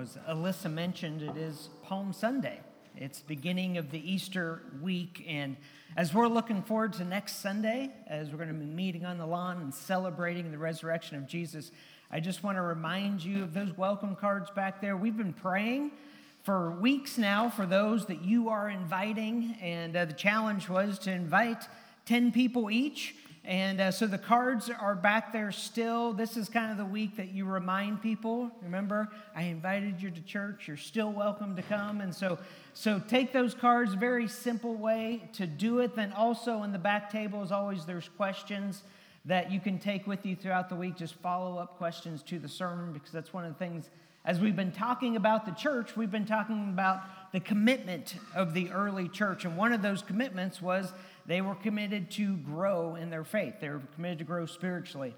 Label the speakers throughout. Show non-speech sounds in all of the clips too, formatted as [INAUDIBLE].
Speaker 1: As Alyssa mentioned, it is Palm Sunday. It's beginning of the Easter week, and as we're looking forward to next Sunday, as we're going to be meeting on the lawn and celebrating the resurrection of Jesus, I just want to remind you of those welcome cards back there. We've been praying for weeks now for those that you are inviting, and uh, the challenge was to invite 10 people each. And uh, so the cards are back there still. This is kind of the week that you remind people. Remember, I invited you to church. You're still welcome to come. And so, so take those cards. Very simple way to do it. Then also in the back table, as always, there's questions that you can take with you throughout the week. Just follow up questions to the sermon because that's one of the things. As we've been talking about the church, we've been talking about the commitment of the early church. And one of those commitments was they were committed to grow in their faith, they were committed to grow spiritually.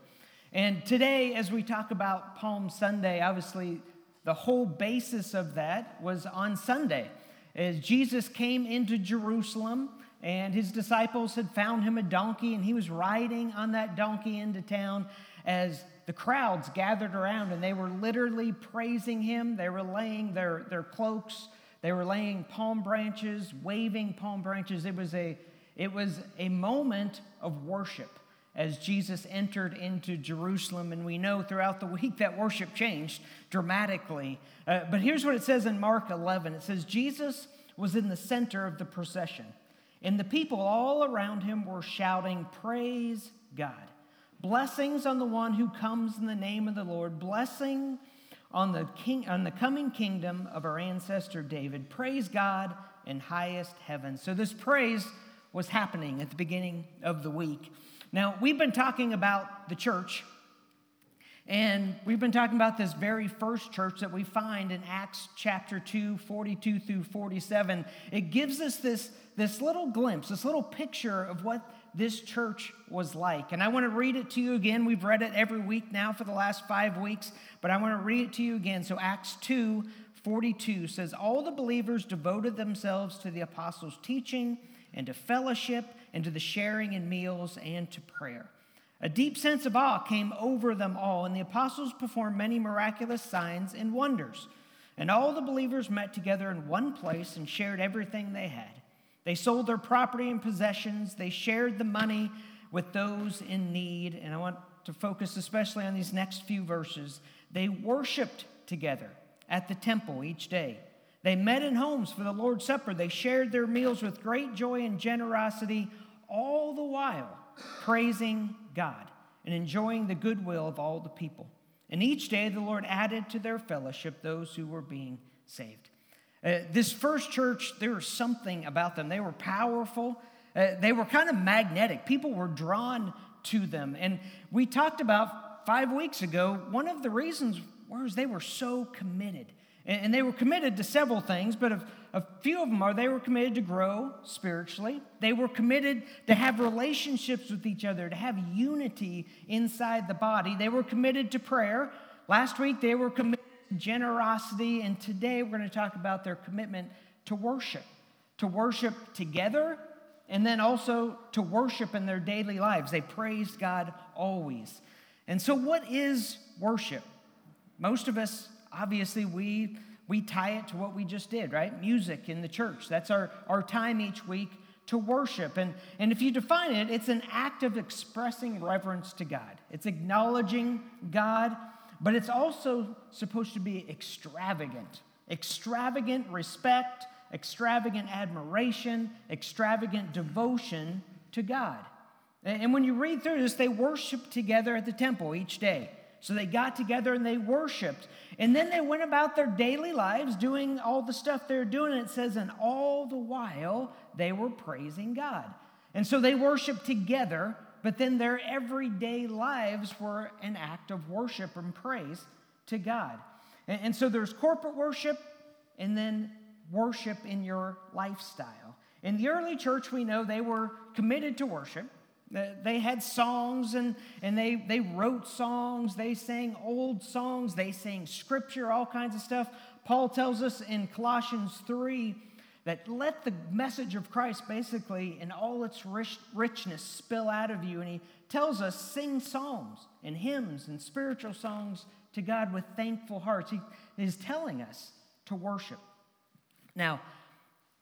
Speaker 1: And today, as we talk about Palm Sunday, obviously the whole basis of that was on Sunday. As Jesus came into Jerusalem, and his disciples had found him a donkey, and he was riding on that donkey into town as the crowds gathered around, and they were literally praising him. They were laying their, their cloaks, they were laying palm branches, waving palm branches. It was a it was a moment of worship as Jesus entered into Jerusalem. And we know throughout the week that worship changed dramatically. Uh, but here's what it says in Mark 11 it says, Jesus was in the center of the procession, and the people all around him were shouting, Praise God. Blessings on the one who comes in the name of the Lord. Blessing on the, king, on the coming kingdom of our ancestor David. Praise God in highest heaven. So, this praise was happening at the beginning of the week. Now, we've been talking about the church, and we've been talking about this very first church that we find in Acts chapter 2, 42 through 47. It gives us this, this little glimpse, this little picture of what this church was like. And I want to read it to you again. We've read it every week now for the last five weeks, but I want to read it to you again. So, Acts 2, 42 says, All the believers devoted themselves to the apostles' teaching and to fellowship and to the sharing in meals and to prayer. A deep sense of awe came over them all, and the apostles performed many miraculous signs and wonders. And all the believers met together in one place and shared everything they had. They sold their property and possessions, they shared the money with those in need. And I want to focus especially on these next few verses. They worshiped together at the temple each day they met in homes for the Lord's Supper. They shared their meals with great joy and generosity, all the while praising God and enjoying the goodwill of all the people. And each day the Lord added to their fellowship those who were being saved. Uh, this first church, there was something about them. They were powerful, uh, they were kind of magnetic. People were drawn to them. And we talked about five weeks ago, one of the reasons was they were so committed. And they were committed to several things, but a, few of them are they were committed to grow spiritually. They were committed to have relationships with each other, to have unity inside the body. They were committed to prayer. Last week, they were committed to generosity. And today, we're going to talk about their commitment to worship, to worship together, and then also to worship in their daily lives. They praised God always. And so, what is worship? Most of us obviously we we tie it to what we just did, right? Music in the church. That's our, our time each week to worship. And, and if you define it, it's an act of expressing reverence to God. It's acknowledging God, but it's also supposed to be extravagant. Extravagant respect, extravagant admiration, extravagant devotion to God. And when you read through this, they worship together at the temple each day. So they got together and they worshiped. And then they went about their daily lives doing all the stuff they're doing. And it says, and all the while they were praising God. And so they worshiped together, but then their everyday lives were an act of worship and praise to God. And, and so there's corporate worship and then worship in your lifestyle. In the early church, we know they were committed to worship. They had songs and, and they, they wrote songs, they sang old songs, they sang scripture, all kinds of stuff. Paul tells us in Colossians 3 that let the message of Christ basically in all its rich, richness spill out of you. And he tells us sing psalms and hymns and spiritual songs to God with thankful hearts. He is telling us to worship. Now,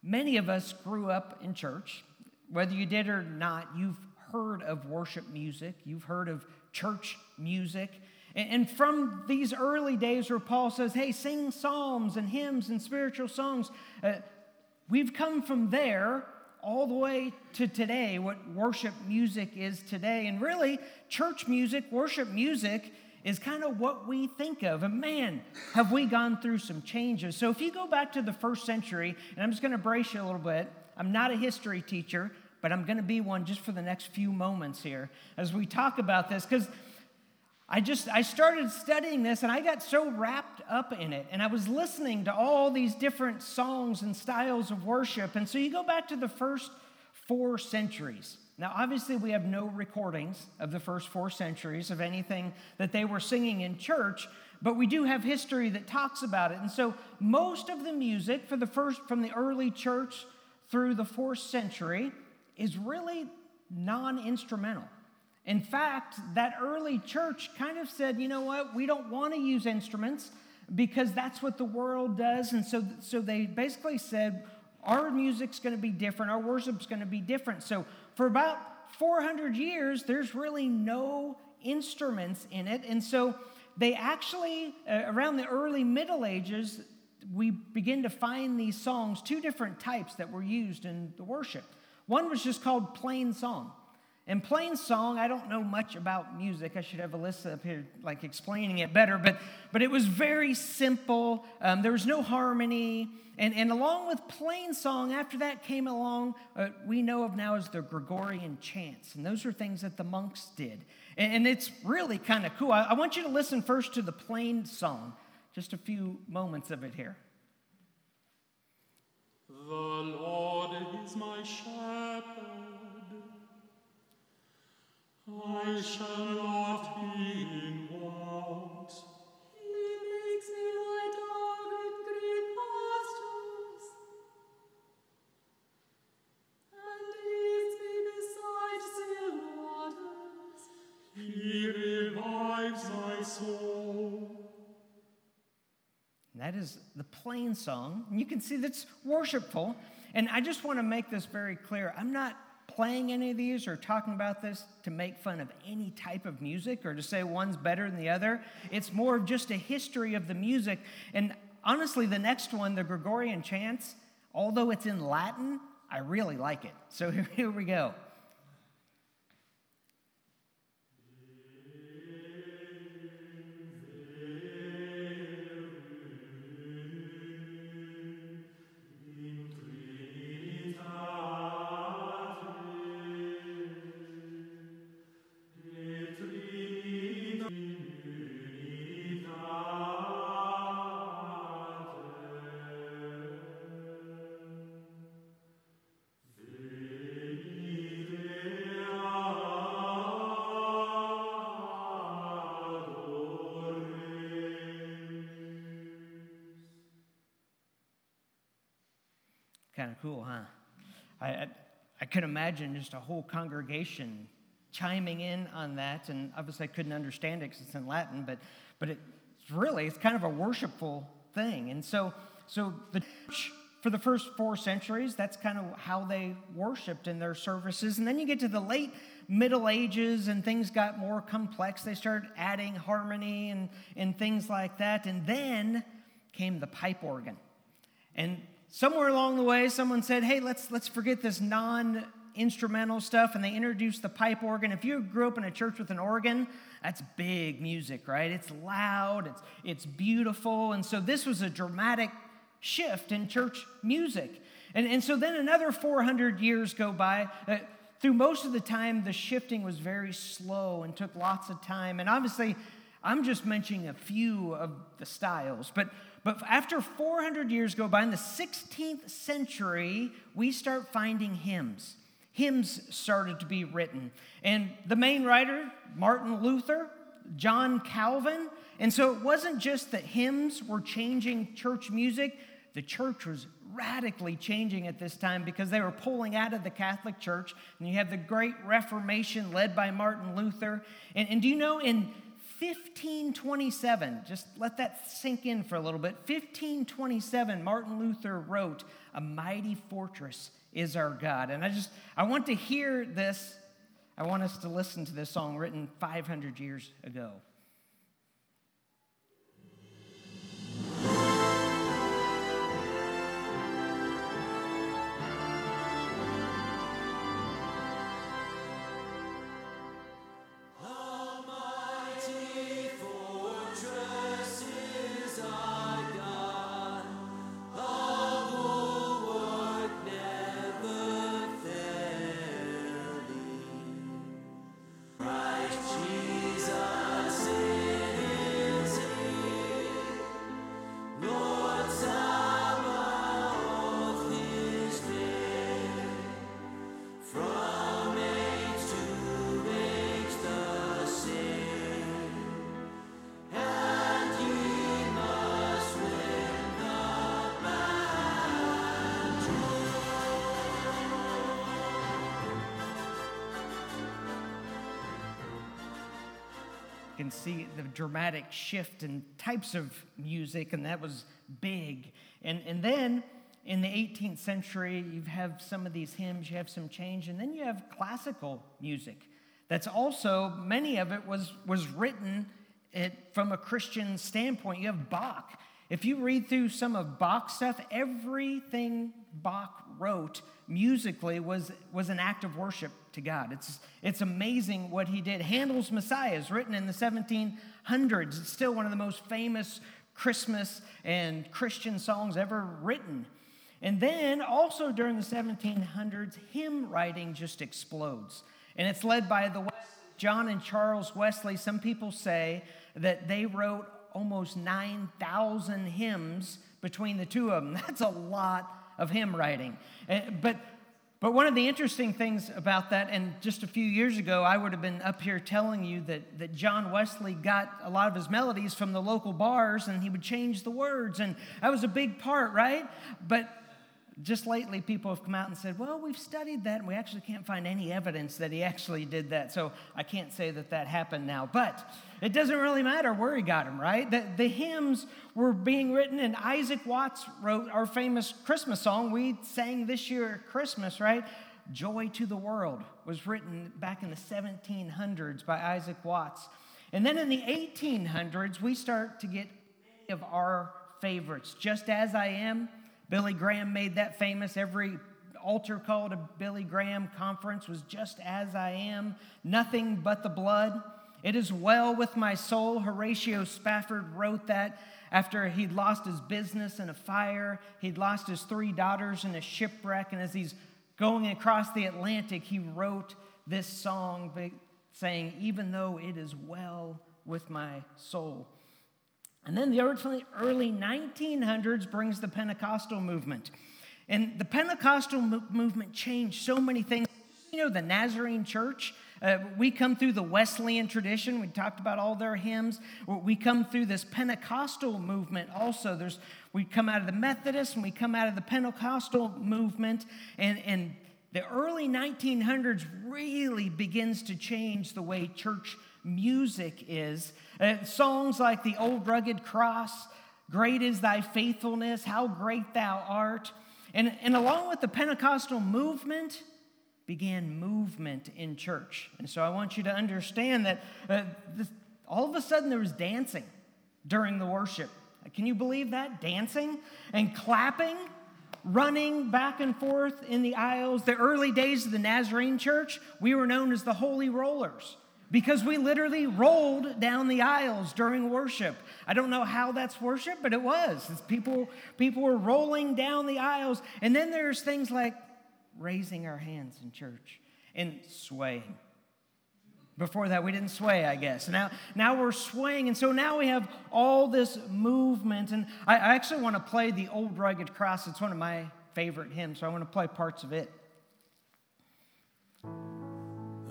Speaker 1: many of us grew up in church. Whether you did or not, you've heard of worship music, you've heard of church music. And from these early days where Paul says, hey, sing psalms and hymns and spiritual songs, uh, we've come from there all the way to today, what worship music is today. And really, church music, worship music, is kind of what we think of. And man, have we gone through some changes. So if you go back to the first century, and I'm just going to brace you a little bit, I'm not a history teacher, but I'm going to be one just for the next few moments here as we talk about this, because I just I started studying this and I got so wrapped up in it and I was listening to all these different songs and styles of worship and so you go back to the first 4 centuries. Now obviously we have no recordings of the first 4 centuries of anything that they were singing in church, but we do have history that talks about it. And so most of the music for the first from the early church through the 4th century is really non-instrumental. In fact, that early church kind of said, you know what, we don't want to use instruments because that's what the world does. And so, so they basically said, our music's going to be different, our worship's going to be different. So for about 400 years, there's really no instruments in it. And so they actually, uh, around the early Middle Ages, we begin to find these songs, two different types that were used in the worship. One was just called plain song. And plain song, I don't know much about music. I should have Alyssa up here, like explaining it better, but, but it was very simple. Um, there was no harmony. And, and along with plain song, after that came along, uh, we know of now as the Gregorian chants. And those are things that the monks did. And, and it's really kind of cool. I, I want you to listen first to the plain song, just a few moments of it here.
Speaker 2: The Lord is my shepherd. I shall not be in
Speaker 1: that is the plain song. And you can see that's worshipful. And I just want to make this very clear. I'm not playing any of these or talking about this to make fun of any type of music or to say one's better than the other. It's more of just a history of the music. And honestly, the next one, the Gregorian chants, although it's in Latin, I really like it. So [LAUGHS] here we go. Kind of cool, huh? I, I, I could imagine just a whole congregation chiming in on that, and obviously I couldn't understand it because it's in Latin, but, but it's really, it's kind of a worshipful thing. And so, so the church for the first four centuries, that's kind of how they worshiped in their services. And then you get to the late Middle Ages and things got more complex. They started adding harmony and, and things like that. And then came the pipe organ. And somewhere along the way, someone said, hey, let's, let's forget this non instrumental stuff, and they introduced the pipe organ. If you grew up in a church with an organ, that's big music, right? It's loud, it's, it's beautiful. And so this was a dramatic shift in church music. And, and so then another 400 years go by. Uh, through most of the time, the shifting was very slow and took lots of time. And obviously, I'm just mentioning a few of the styles, but but after 400 years go by, in the 16th century, we start finding hymns. Hymns started to be written. And the main writer, Martin Luther, John Calvin. And so it wasn't just that hymns were changing church music, the church was radically changing at this time because they were pulling out of the Catholic Church. And you have the Great Reformation led by Martin Luther. And, and do you know in 1527, just let that sink in for a little bit. 1527, Martin Luther wrote, A mighty fortress is our God. And I just, I want to hear this. I want us to listen to this song written 500 years ago. Can see the dramatic shift in types of music, and that was big. And, and then in the 18th century, you have some of these hymns, you have some change, and then you have classical music. That's also, many of it was, was written it, from a Christian standpoint. You have Bach. If you read through some of Bach's stuff, everything Bach wrote musically was, was an act of worship to God. It's, it's amazing what he did. Handel's Messiah is written in the 1700s. It's still one of the most famous Christmas and Christian songs ever written. And then also during the 1700s, hymn writing just explodes. And it's led by the John and Charles Wesley. Some people say that they wrote almost 9,000 hymns between the two of them. [LAUGHS] That's a lot of hymn writing. Eh, but but one of the interesting things about that, and just a few years ago, I would have been up here telling you that, that John Wesley got a lot of his melodies from the local bars and he would change the words. And that was a big part, right? But just lately, people have come out and said, well, we've studied that and we actually can't find any evidence that he actually did that. So I can't say that that happened now. But it doesn't really matter where he got them, right? The, the hymns were being written, and Isaac Watts wrote our famous Christmas song we sang this year at Christmas, right? Joy to the World was written back in the 1700s by Isaac Watts. And then in the 1800s, we start to get of our favorites. Just As I Am, Billy Graham made that famous. Every altar call to Billy Graham conference was Just As I Am, Nothing But the Blood. It is well with my soul. Horatio Spafford wrote that after he'd lost his business in a fire, he'd lost his three daughters in a shipwreck, and as he's going across the Atlantic, he wrote this song saying, Even though it is well with my soul. And then the early, early 1900s brings the Pentecostal movement. And the Pentecostal movement changed so many things. You know, the Nazarene church, uh, we come through the Wesleyan tradition. We talked about all their hymns. We come through this Pentecostal movement also. There's, we come out of the Methodist and we come out of the Pentecostal movement. And, and the early 1900s really begins to change the way church music is. Uh, songs like The Old Rugged Cross, Great is Thy Faithfulness, How Great Thou Art. And, and along with the Pentecostal movement, began movement in church. And so I want you to understand that uh, this, all of a sudden there was dancing during the worship. Can you believe that? Dancing and clapping, running back and forth in the aisles. The early days of the Nazarene church, we were known as the Holy Rollers because we literally rolled down the aisles during worship. I don't know how that's worship, but it was. people, people were rolling down the aisles. And then there's things like raising our hands in church and swaying. Before that, we didn't sway, I guess. Now, now we're swaying. And so now we have all this movement. And I, I actually want to play the Old Rugged Cross. It's one of my favorite hymns, so I want to play parts of it.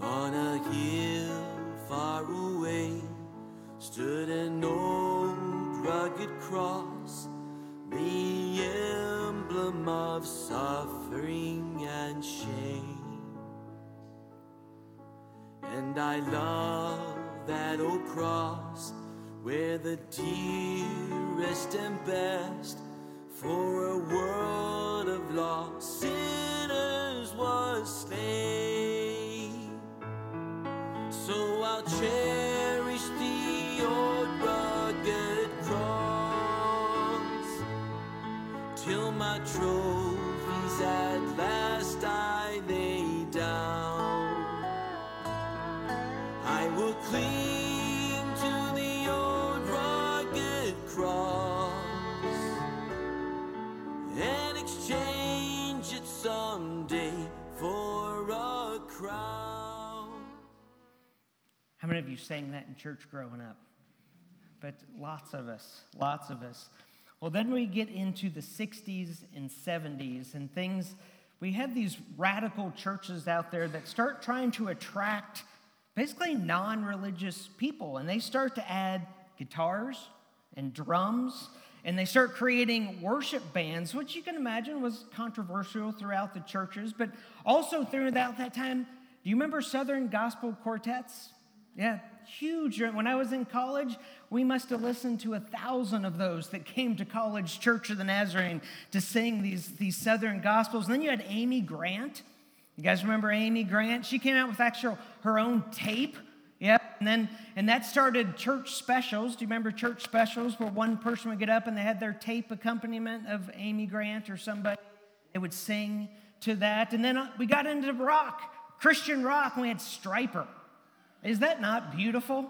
Speaker 3: On a hill far away stood an old rugged cross, the emblem of suffering and shame. And I love that old cross where the dearest and best for a world of lost sinners was slain. So I'll cherish till my trophies at last I lay down. I will cling to the old rugged cross and exchange it someday for a crown.
Speaker 1: How many of you sang that in church growing up? But lots of us, lots of us. Well, then we get into the 60s and 70s, and things, we have these radical churches out there that start trying to attract basically non religious people, and they start to add guitars and drums, and they start creating worship bands, which you can imagine was controversial throughout the churches, but also throughout that time. Do you remember Southern Gospel Quartets? Yeah, huge. When I was in college, we must have listened to a thousand of those that came to College Church of the Nazarene to sing these, these Southern Gospels. And then you had Amy Grant. You guys remember Amy Grant? She came out with actual her own tape. Yep. And then and that started church specials. Do you remember church specials where one person would get up and they had their tape accompaniment of Amy Grant or somebody? They would sing to that. And then uh, we got into rock, Christian rock, and we had Stryper. Is that not beautiful?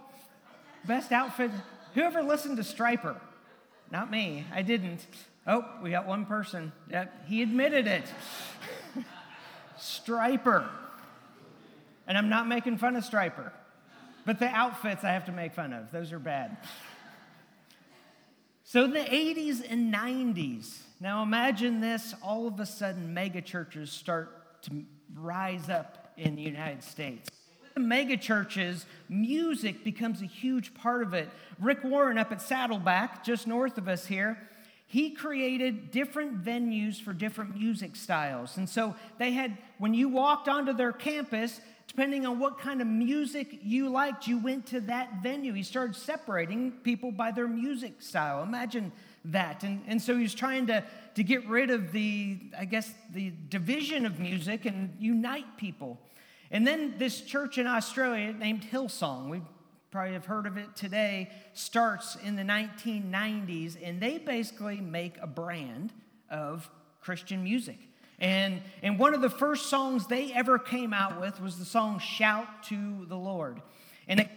Speaker 1: Best outfit. Whoever listened to Stryper? Not me. I didn't. Oh, we got one person. Yep, he admitted it. [LAUGHS] Stryper. And I'm not making fun of Stryper, but the outfits I have to make fun of. Those are bad. [LAUGHS] So, in the 80s and 90s. Now, imagine this all of a sudden, mega churches start to rise up in the United States. The mega churches, music becomes a huge part of it. Rick Warren up at Saddleback, just north of us here, he created different venues for different music styles. And so they had, when you walked onto their campus, depending on what kind of music you liked, you went to that venue. He started separating people by their music style. Imagine that. And, and so he's trying to, to get rid of the, I guess, the division of music and unite people. And then this church in Australia named Hillsong, we probably have heard of it today, starts in the 1990s, and they basically make a brand of Christian music. And, and one of the first songs they ever came out with was the song Shout to the Lord. And it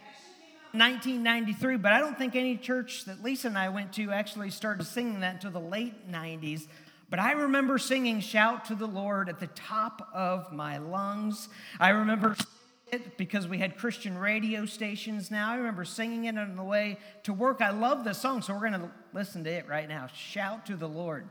Speaker 1: 1993, but I don't think any church that Lisa and I went to actually started singing that until the late 90s. But I remember singing Shout to the Lord at the top of my lungs. I remember it because we had Christian radio stations now. I remember singing it on the way to work. I love the song, so we're going to listen to it right now. Shout to the Lord.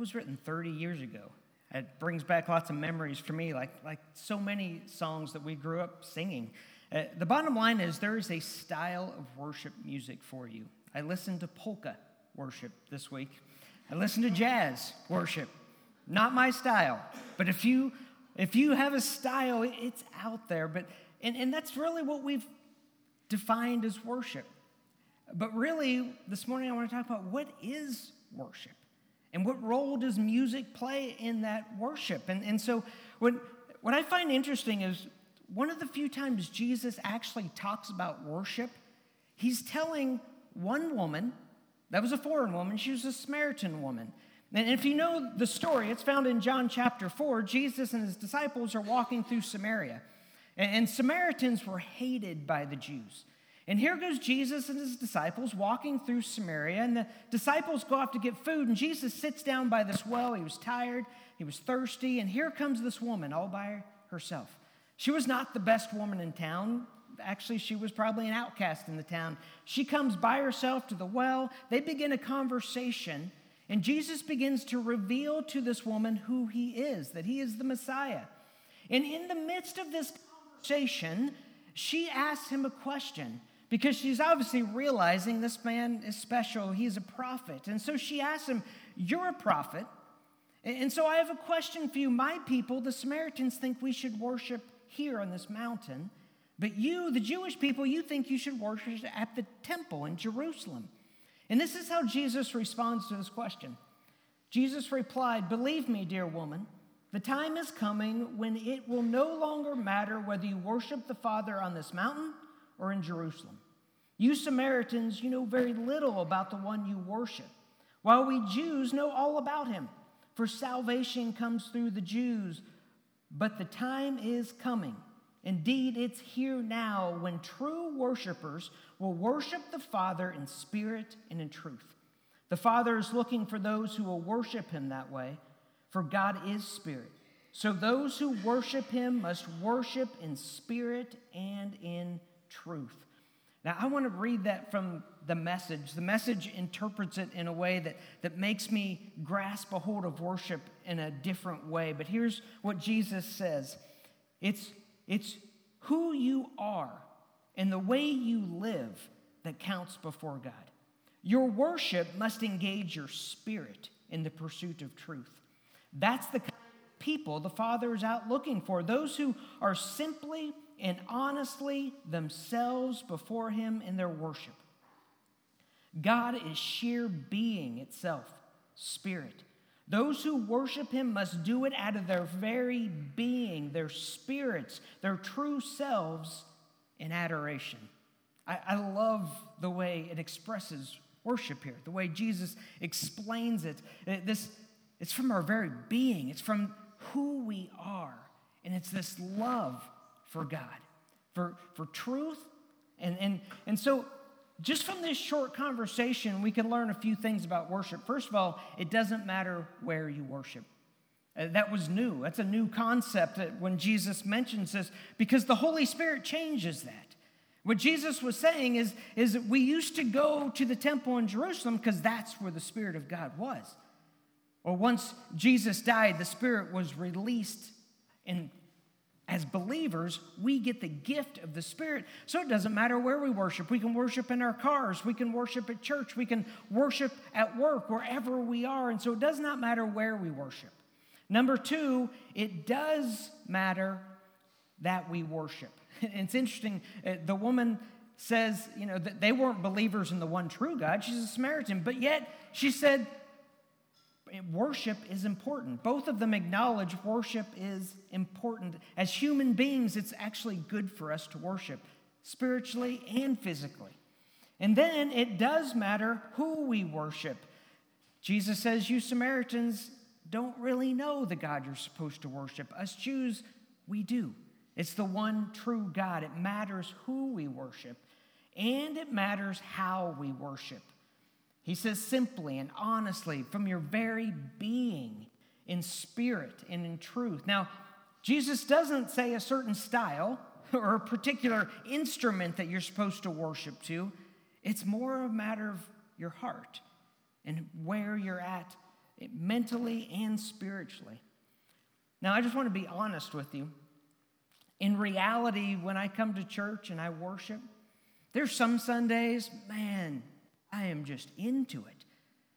Speaker 1: Was written 30 years ago. It brings back lots of memories for me, like, like so many songs that we grew up singing. Uh, the bottom line is there is a style of worship music for you. I listened to polka worship this week. I listened to jazz worship. Not my style, but if you if you have a style, it's out there. But, and, and that's really what we've defined as worship. But really, this morning I want to talk about what is worship and what role does music play in that worship. And, and so, what, what I find interesting is one of the few times Jesus actually talks about worship, he's telling one woman, that was a foreign woman, she was a Samaritan woman. And if you know the story, it's found in John chapter 4. Jesus and his disciples are walking through Samaria, and Samaritans were hated by the Jews. And here goes Jesus and his disciples walking through Samaria, and the disciples go off to get food, and Jesus sits down by this well. He was tired, he was thirsty, and here comes this woman all by herself. She was not the best woman in town. Actually, she was probably an outcast in the town. She comes by herself to the well. They begin a conversation, and Jesus begins to reveal to this woman who he is, that he is the Messiah. And in the midst of this conversation, she asks him a question because she's obviously realizing this man is special. He's a prophet. And so she asks him, You're a prophet. And so I have a question for you. My people, the Samaritans, think we should worship here on this mountain. But you, the Jewish people, you think you should worship at the temple in Jerusalem. And this is how Jesus responds to this question. Jesus replied, Believe me, dear woman, the time is coming when it will no longer matter whether you worship the Father on this mountain or in Jerusalem. You Samaritans, you know very little about the one you worship, while we Jews know all about him. For salvation comes through the Jews, but the time is coming. Indeed, it's here now when true worshipers will worship the Father in spirit and in truth. The Father is looking for those who will worship him that way, for God is spirit. So those who worship him must worship in spirit and in truth. Now, I want to read that from the message. The message interprets it in a way that, that makes me grasp a hold of worship in a different way. But here's what Jesus says it's, it's who you are and the way you live that counts before God. Your worship must engage your spirit in the pursuit of truth. That's the kind people the Father is out looking for those who are simply and honestly themselves before Him in their worship. God is sheer being itself, spirit. Those who worship Him must do it out of their very being, their spirits, their true selves in adoration. I, I love the way it expresses worship here, the way Jesus explains it. this, it's from our very being, it's from who we are. And it's this love for God, for, for truth. And, and, and so, just from this short conversation, we can learn a few things about worship. First of all, it doesn't matter where you worship. Uh, that was new. That's a new concept that when Jesus mentions this, because the Holy Spirit changes that. What Jesus was saying is, is that we used to go to the temple in Jerusalem because that's where the Spirit of God was. Or once Jesus died, the Spirit was released And as believers, we get the gift of the Spirit. So it doesn't matter where we worship. We can worship in our cars, we can worship at church, we can worship at work, wherever we are. And so it does not matter where we worship. Number two, it does matter that we worship. [LAUGHS] It's interesting, uh, the woman says, you know, that they weren't believers in the one true God. She's a Samaritan, but yet she said, worship is important. Both of them acknowledge worship is important. As human beings, it's actually good for us to worship spiritually and physically. And then it does matter who we worship. Jesus says, You Samaritans don't really know the God you're supposed to worship. Us Jews, we do. It's the one true God. It matters who we worship, and it matters how we worship. He says simply and honestly, from your very being, in spirit and in truth. Now, Jesus doesn't say a certain style or a particular instrument that you're supposed to worship to. It's more a matter of your heart and where you're at mentally and spiritually. Now, I just want to be honest with you. In reality, when I come to church and I worship, there's some Sundays, man, I am just into it.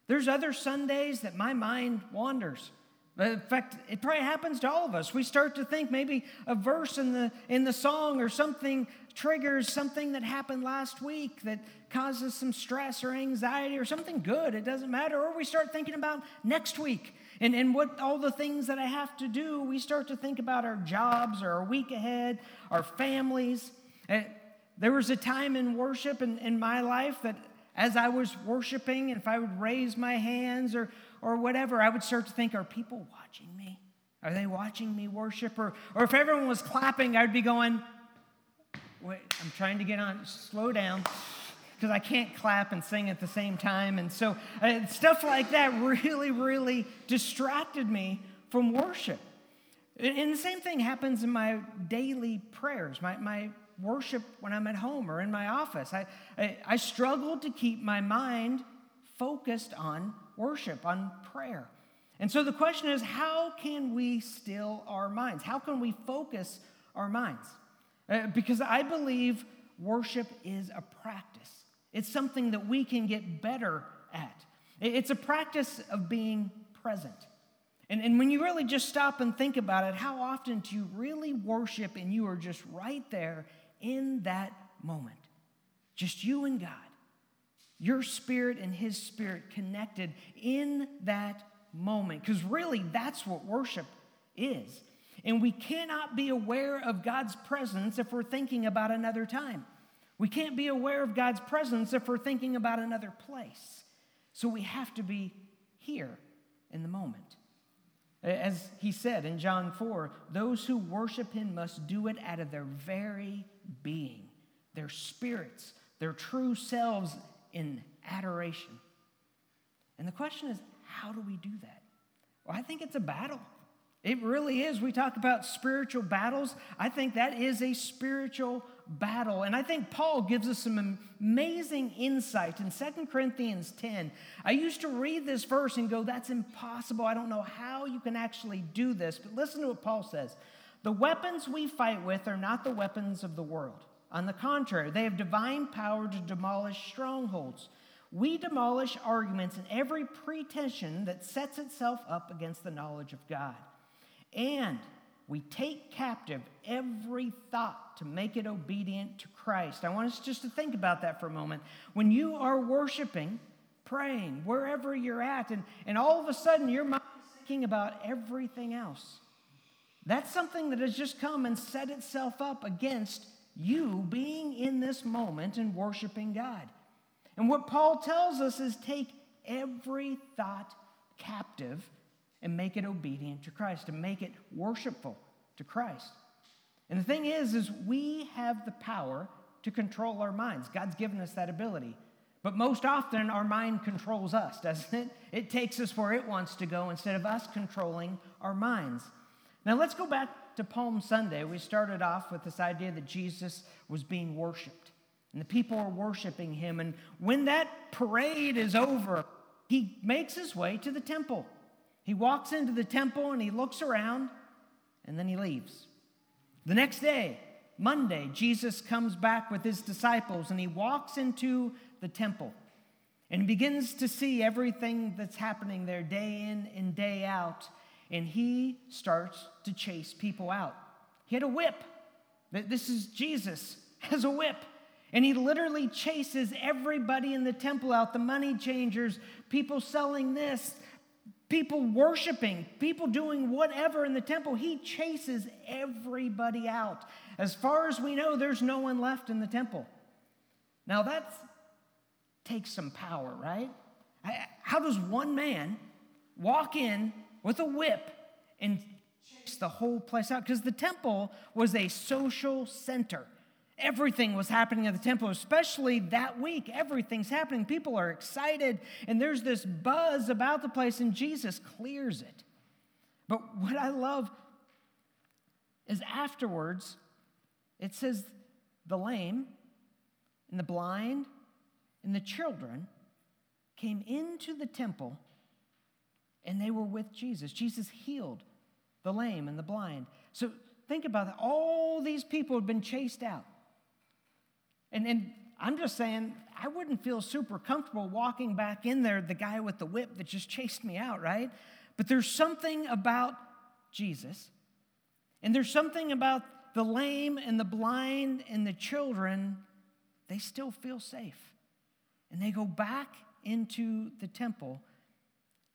Speaker 1: There's other Sundays that my mind wanders. In fact, it probably happens to all of us. We start to think maybe a verse in the, in the song or something triggers something that happened last week that causes some stress or anxiety or something good. It doesn't matter. Or we start thinking about next week and, and what all the things that I have to do. We start to think about our jobs or our week ahead, our families. Uh, there was a time in worship in, in my life that as I was worshiping, and if I would raise my hands or, or whatever, I would start to think, are people watching me? Are they watching me worship? Or, or if everyone was clapping, I'd be going, wait, I'm trying to get on, slow down, because I can't clap and sing at the same time. And so uh, stuff like that really, really distracted me from worship. And the same thing happens in my daily prayers, my, my worship when I'm at home or in my office. I, I, I struggle to keep my mind focused on worship, on prayer. And so the question is how can we still our minds? How can we focus our minds? Uh, because I believe worship is a practice, it's something that we can get better at. It's a practice of being present. And, and when you really just stop and think about it, how often do you really worship and you are just right there in that moment? Just you and God your spirit and his spirit connected in that moment. Because really, that's what worship is. And we cannot be aware of God's presence if we're thinking about another time. We can't be aware of God's presence if we're thinking about another place. So we have to be here in the moment. As he said in John 4, those who worship him must do it out of their very being, their spirits, their true selves in adoration. And the question is, how do we do that? Well, I think it's a battle. It really is. We talk about spiritual battles. I think that is a spiritual battle. And I think Paul gives us some amazing insight in 2 Corinthians 10. I used to read this verse and go, that's impossible. I don't know how you can actually do this. But listen to what Paul says The weapons we fight with are not the weapons of the world. On the contrary, they have divine power to demolish strongholds. We demolish arguments and every pretension that sets itself up against the knowledge of God. And we take captive every thought to make it obedient to Christ. I want us just to think about that for a moment. When you are worshiping, praying, wherever you're at, and, and all of a sudden your mind is thinking about everything else, that's something that has just come and set itself up against you being in this moment and worshiping God. And what Paul tells us is take every thought captive and make it obedient to Christ, to make it worshipful to Christ. And the thing is, is we have the power to control our minds. God's given us that ability. But most often, our mind controls us, doesn't it? It takes us where it wants to go instead of us controlling our minds. Now, let's go back to Palm Sunday, we started off with this idea that Jesus was being worshiped and the people are worshiping him. And when that parade is over, he makes his way to the temple. He walks into the temple and he looks around and then he leaves. The next day, Monday, Jesus comes back with his disciples and he walks into the temple and begins to see everything that's happening there day in and day out and he starts to chase people out. He had a whip. This is Jesus [LAUGHS] has a whip. And he literally chases everybody in the temple out the money changers, people selling this, people worshiping, people doing whatever in the temple. He chases everybody out. As far as we know, there's no one left in the temple. Now that takes some power, right? How does one man walk in with a whip and chase the whole place out because the temple was a social center. Everything was happening at the temple, especially that week. Everything's happening. People are excited, and there's this buzz about the place, and Jesus clears it. But what I love is afterwards, it says the lame and the blind and the children came into the temple and they were with Jesus. Jesus healed the lame and the blind. So think about that. All these people had been chased out. And, and I'm just saying, I wouldn't feel super comfortable walking back in there, the guy with the whip that just chased me out, right? But there's something about Jesus, and there's something about the lame and the blind and the children, they still feel safe. And they go back into the temple,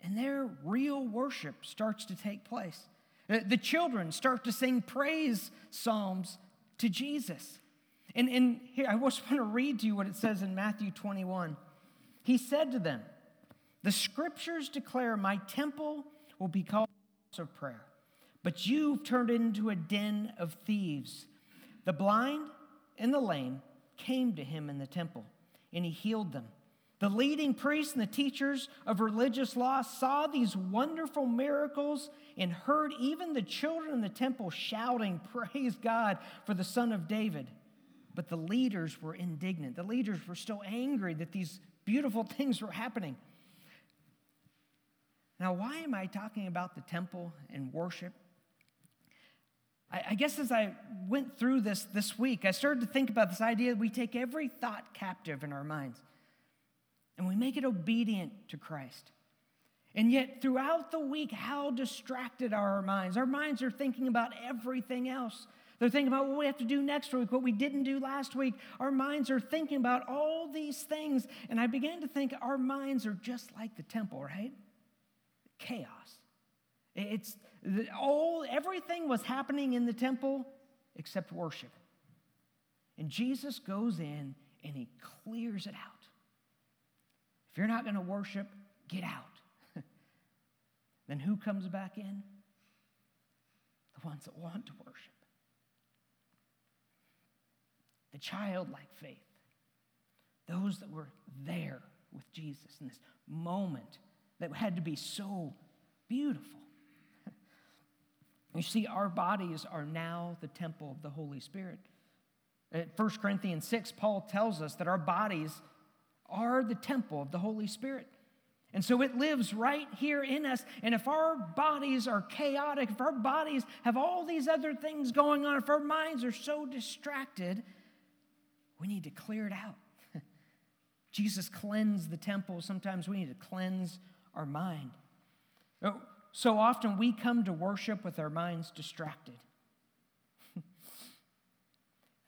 Speaker 1: and their real worship starts to take place. The children start to sing praise psalms to Jesus. And, and here, I just want to read to you what it says in Matthew 21. He said to them, The scriptures declare my temple will be called of prayer, but you've turned it into a den of thieves. The blind and the lame came to him in the temple, and he healed them. The leading priests and the teachers of religious law saw these wonderful miracles and heard even the children in the temple shouting, [LAUGHS] Praise God for the Son of David. But the leaders were indignant. The leaders were still angry that these beautiful [LAUGHS] things were happening. Now, why am I talking about the temple and worship? I, I guess as I went through this this week, I started to think about this idea that we take every thought captive in our minds and we make it obedient to Christ. And yet, throughout the week, how distracted are our minds? Our minds are thinking about everything else. They're thinking about what we have to do next week, what we didn't do last week. Our minds are thinking about all these things. And I began to think our minds are just like the temple, right? Chaos. It's all, everything was happening in the temple except worship. And Jesus goes in and he clears it out. If you're not going to worship, get out. [LAUGHS] then who comes back in? The ones that want to worship. The childlike faith. Those that were there with Jesus in this moment that had to be so beautiful. [LAUGHS] You see, our bodies are now the temple of the Holy Spirit. At 1 Corinthians 6, Paul tells us that our bodies are the temple of the Holy Spirit. And so it lives right here in us. And if our bodies are chaotic, if our bodies have all these other things going on, if our minds are so distracted, we need to clear it out. [LAUGHS] Jesus cleansed the temple. Sometimes we need to cleanse our mind. So often we come to worship with our minds distracted.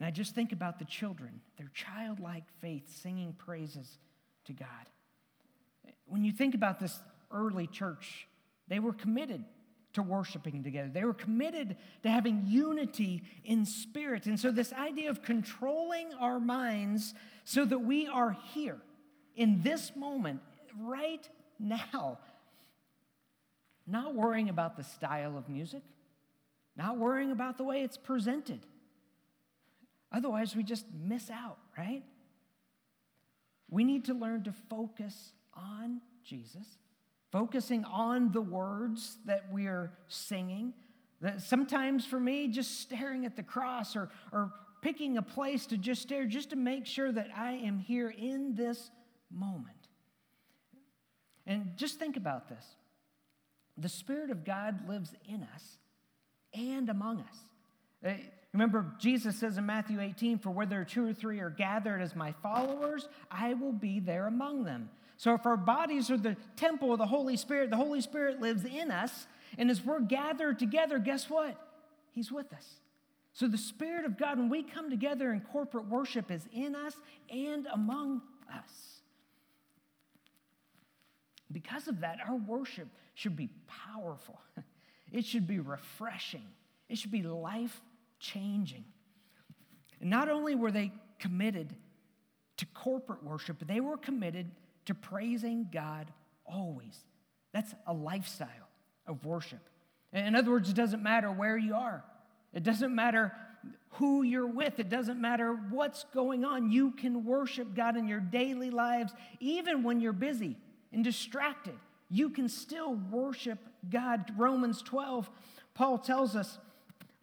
Speaker 1: And I just think about the children, their childlike faith singing praises to God. When you think about this early church, they were committed to worshiping together. They were committed to having unity in spirit. And so, this idea of controlling our minds so that we are here in this moment, right now, not worrying about the style of music, not worrying about the way it's presented, Otherwise, we just miss out, right? We need to learn to focus on Jesus, focusing on the words that we are singing. That sometimes for me, just staring at the cross or, or picking a place to just stare, just to make sure that I am here in this moment. And just think about this the Spirit of God lives in us and among us. Eh, remember, Jesus says in Matthew 18, For where there two or three are gathered as my followers, I will be there among them. So if our bodies are the temple of the Holy Spirit, the Holy Spirit lives in us. And as we're gathered together, guess what? He's with us. So the Spirit of God, when we come together in corporate worship, is in us and among us. Because of that, our worship should be powerful. [LAUGHS] It should be refreshing. It should be life changing. And not only were they committed to corporate worship, but they were committed to praising God always. That's a lifestyle of worship. In other words, it doesn't matter where you are, it doesn't matter who you're with, it doesn't matter what's going on. You can worship God in your daily lives, even when you're busy and distracted. You can still worship God. Romans 12, Paul tells us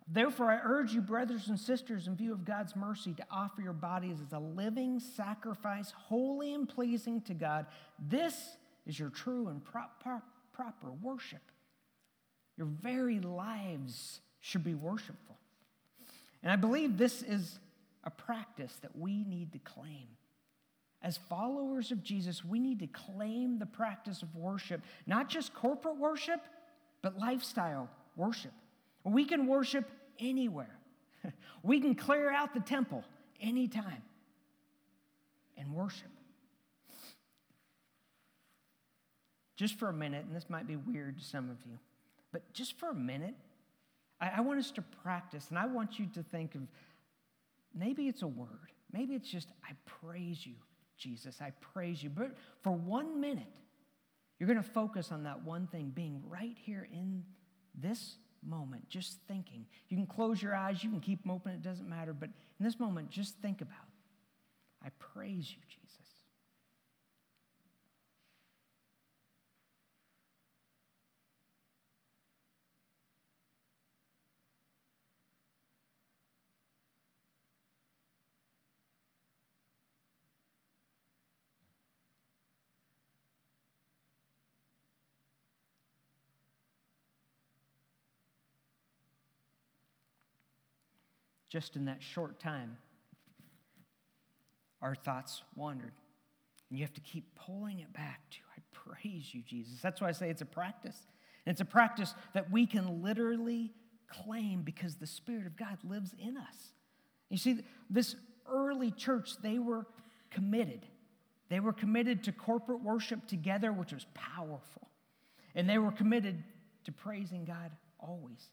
Speaker 1: Therefore, I urge you, brothers and sisters, in view of God's mercy, to offer your bodies as a living sacrifice, holy and pleasing to God. This is your true and proper worship. Your very lives should be worshipful. And I believe this is a practice that we need to claim. As followers of Jesus, we need to claim the practice of worship, not just corporate worship, but lifestyle worship. We can worship anywhere. [LAUGHS] We can clear out the temple anytime and worship. Just for a minute, and this might be weird to some of you, but just for a minute, I, I want us to practice, and I want you to think of maybe it's a word, maybe it's just, I praise you, Jesus, I praise you. But for one minute, you're going to focus on that one thing being right here in this moment, just thinking. You can close your eyes, you can keep them open, it doesn't matter. But in this moment, just think about I praise you, Jesus. Just in that short time, our thoughts wandered. And you have to keep pulling it back to, I praise you, Jesus. That's why I say it's a practice. And it's a practice that we can literally claim because the Spirit of God lives in us. You see, this early church, they were committed. They were committed to corporate worship together, which was powerful. And they were committed to praising God always.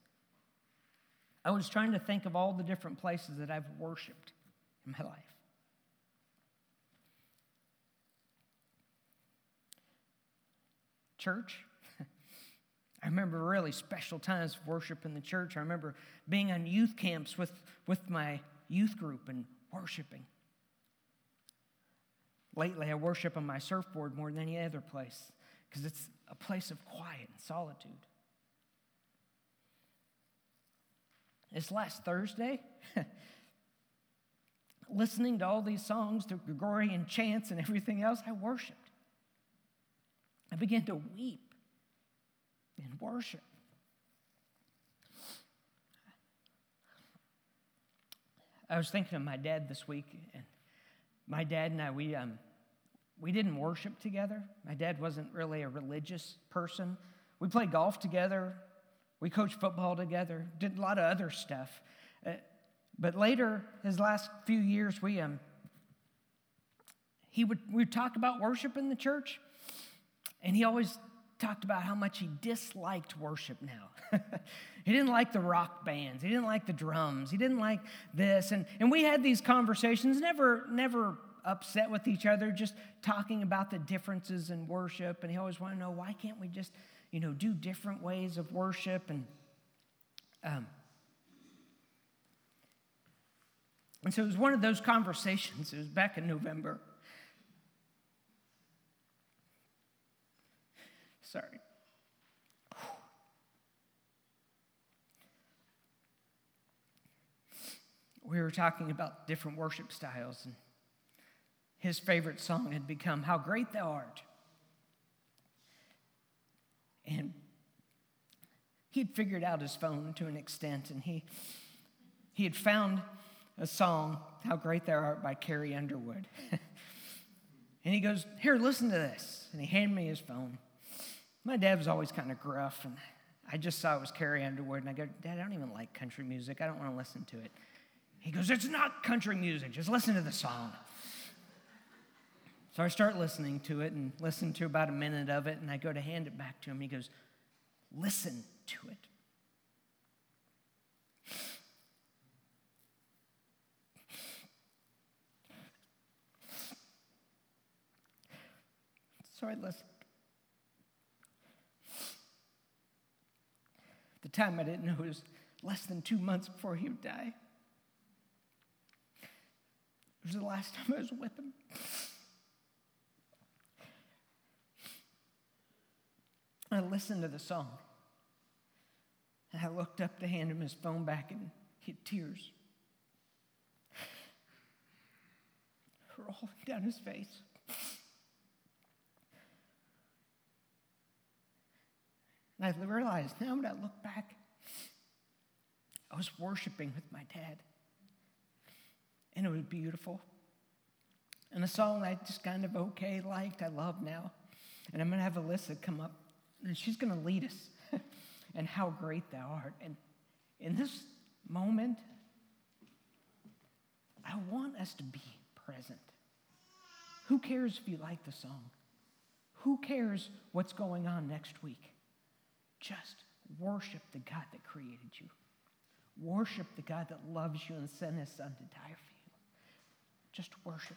Speaker 1: I was trying to think of all the different places that I've worshiped in my life. Church. [LAUGHS] I remember really special times of worship in the church. I remember being on youth camps with, with my youth group and worshiping. Lately, I worship on my surfboard more than any other place because it's a place of quiet and solitude. This last Thursday, [LAUGHS] listening to all these songs, the Gregorian chants, and everything else, I worshiped. I began to weep in worship. I was thinking of my dad this week, and my dad and I, we, um, we didn't worship together. My dad wasn't really a religious person. We played golf together, we coached football together, did a lot of other stuff. Uh, but later, his last few years, we um, he would we talk about worship in the church, and he always talked about how much he disliked worship now. [LAUGHS] he didn't like the rock bands. He didn't like the drums. He didn't like this. And, and we had these conversations, never, never upset with each other, just talking about the differences in worship. And he always wanted to know why can't we just you know, do different ways of worship. And, um, and so it was one of those conversations. It was back in November. Sorry. We were talking about different worship styles, and his favorite song had become How Great Thou Art. And he'd figured out his phone to an extent, and he, he had found a song, How Great Thou Art by Carrie Underwood. [LAUGHS] and he goes, Here, listen to this. And he handed me his phone. My dad was always kind of gruff, and I just saw it was Carrie Underwood, and I go, Dad, I don't even like country music. I don't want to listen to it. He goes, It's not country music. Just listen to the song. So I start listening to it and listen to about a minute of it, and I go to hand it back to him. He goes, Listen to it. So I listened. the time I didn't know it was less than two months before he would die. It was the last time I was with him. I listened to the song. And I looked up to hand him his phone back and had tears [LAUGHS] rolling down his face. And I realized now when I look back, I was worshiping with my dad. And it was beautiful. And a song I just kind of okay liked, I love now. And I'm going to have Alyssa come up and she's going to lead us. [LAUGHS]
Speaker 4: and how great thou art. And in this moment, I want us to be present. Who cares if you like the song? Who cares what's going on next week? Just worship the God that created you. Worship the God that loves you and sent his son to die for you. Just worship.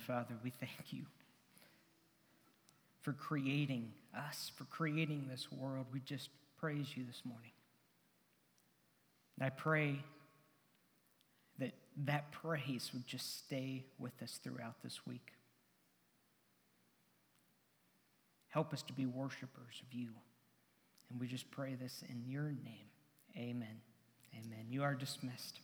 Speaker 4: Father, we thank you for creating us, for creating this world. We just praise you this morning. And I pray that that praise would just stay with us throughout this week. Help us to be worshipers of you. And we just pray this in your name. Amen. Amen. You are dismissed.